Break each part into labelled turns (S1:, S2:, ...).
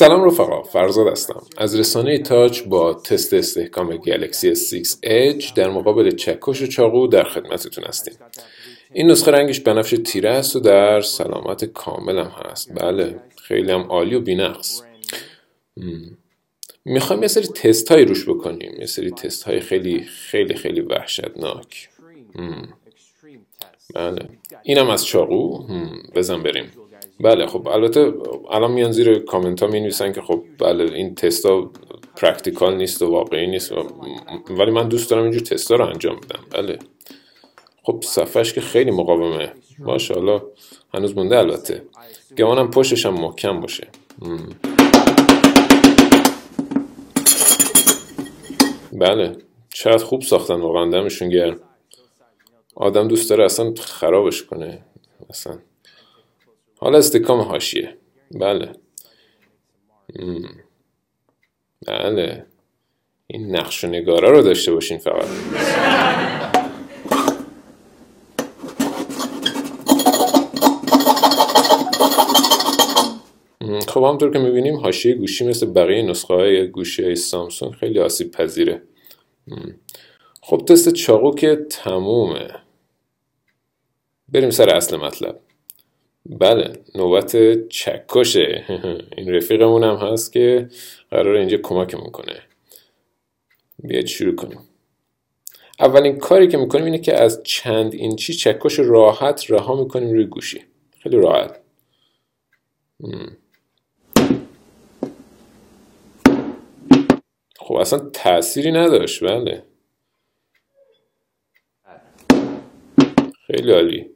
S1: سلام رفقا فرزاد هستم. از رسانه تاچ با تست استحکام گلکسی 6 Edge در مقابل چکش و چاقو در خدمتتون هستیم. این نسخه رنگش بنفش تیره است و در سلامت کامل هم هست. بله خیلی هم عالی و بینقص. می‌خوایم یه سری تست هایی روش بکنیم. یه سری تست های خیلی خیلی خیلی وحشتناک. بله. اینم از چاقو. بزن بریم. بله خب البته الان میان زیر کامنت ها می نویسن که خب بله این تستا practical نیست و واقعی نیست ولی من دوست دارم اینجور تستا رو انجام بدم. بله. خب صفحش که خیلی مقاومه. ماشاءالله. هنوز مونده البته. گمانم پشتش هم محکم باشه. بله. شاید خوب ساختن واقعا دمشون گرم. آدم دوست داره اصلا خرابش کنه. اصلا. حالا استکام هاشیه. بله. بله. این نقش و نگارا رو داشته باشین فقط. خب همطور که می‌بینیم حاشیه گوشی مثل بقیه نسخه های گوشی سامسونگ خیلی آسیب پذیره خب تست چاقو که تمومه. بریم سر اصل مطلب. بله نوبت چکشه. این رفیقمون هم هست که قرار اینجا کمکمون کنه. بیاید شروع کنیم. اولین کاری که می‌کنیم اینه که از چند اینچی چکش راحت رها می‌کنیم روی گوشی. خیلی راحت. خب اصلا تأثیری نداشت. بله. خیلی عالی.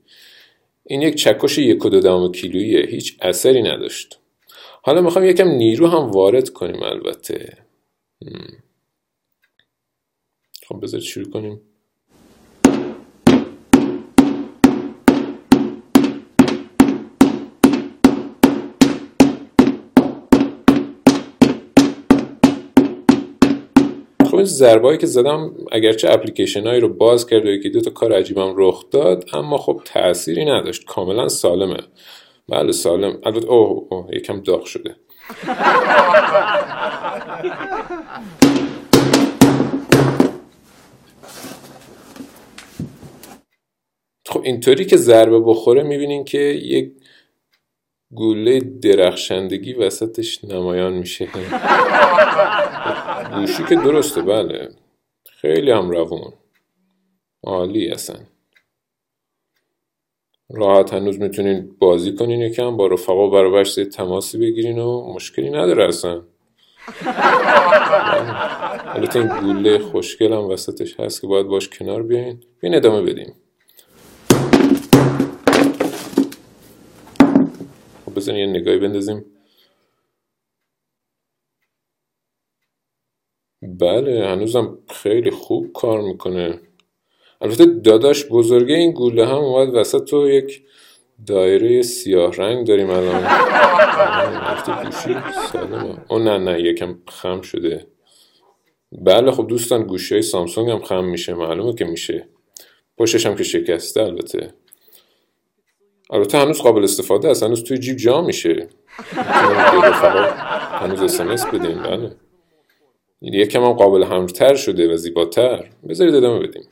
S1: این یک چکش یک و دو کیلویه هیچ اثری نداشت. حالا می‌خوام یکم نیرو هم وارد کنیم البته. خب بذارید شروع کنیم. خب این ضربایی که زدم اگرچه اپلیکیشن هایی رو باز کرد و یکی دو تا کار عجیبم رخ داد اما خب تأثیری نداشت. کاملا سالمه. بله سالم. البته اوه, اوه یکم داغ شده. خب اینطوری که ضربه بخوره می‌بینین که یک گوله درخشندگی وسطش نمایان میشه. گوشی که درسته بله. خیلی هم روون. عالی اصلا. راحت هنوز می‌تونین بازی کنین یکم با رفقا برابرش تماسی بگیرین و مشکلی نداره اصلا. البته این گوله خوشگل هم وسطش هست که باید باش کنار بیاین. بیاین ادامه بدیم. بزنین یه نگاهی بندازیم. بله هنوزم خیلی خوب کار می‌کنه. البته داداش بزرگه این گوله هم اومد وسط تو یک دایره سیاه رنگ داریم الان. او نه نه یکم خم شده. بله خب دوستان گوشی های سامسونگ هم خم میشه معلومه که میشه. پشتش هم که شکسته البته. البته هنوز قابل استفاده است هنوز توی جیب جا میشه. هنوز اسمس بدیم بله. یکم هم قابل همتر شده و زیباتر. بذارید ادامه بدیم.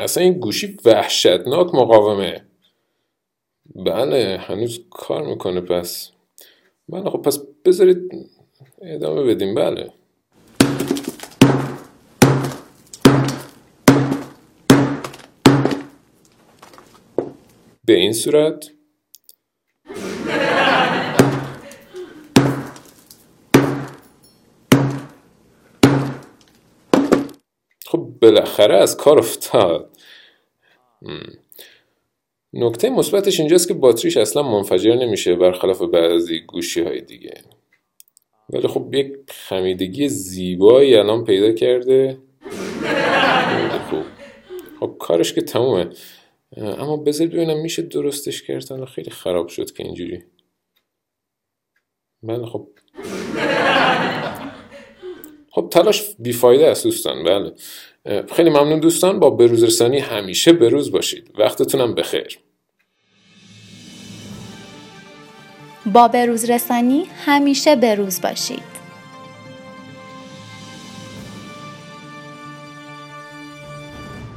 S1: اصلا این گوشی وحشتناک مقاومه. بله هنوز کار می‌کنه پس. بله خب پس بذارید ادامه بدیم. بله. به این صورت. خب بالاخره از کار افتاد. نکته مثبتش اینجاست که باتریش اصلا منفجر نمیشه برخلاف بعضی گوشی های دیگه. ولی خب یک خمیدگی زیبایی الان پیدا کرده. خوب خب کارش که تمومه. اما بذارید ببینم میشه درستش کرد؟ خیلی خراب شد که اینجوری. بله خب. خب تلاش بیفایده است دوستان. بله. خیلی ممنون دوستان. با بروزرسانی همیشه بروز باشید. وقتتونم بخیر.
S2: با بروزرسانی همیشه بروز باشید.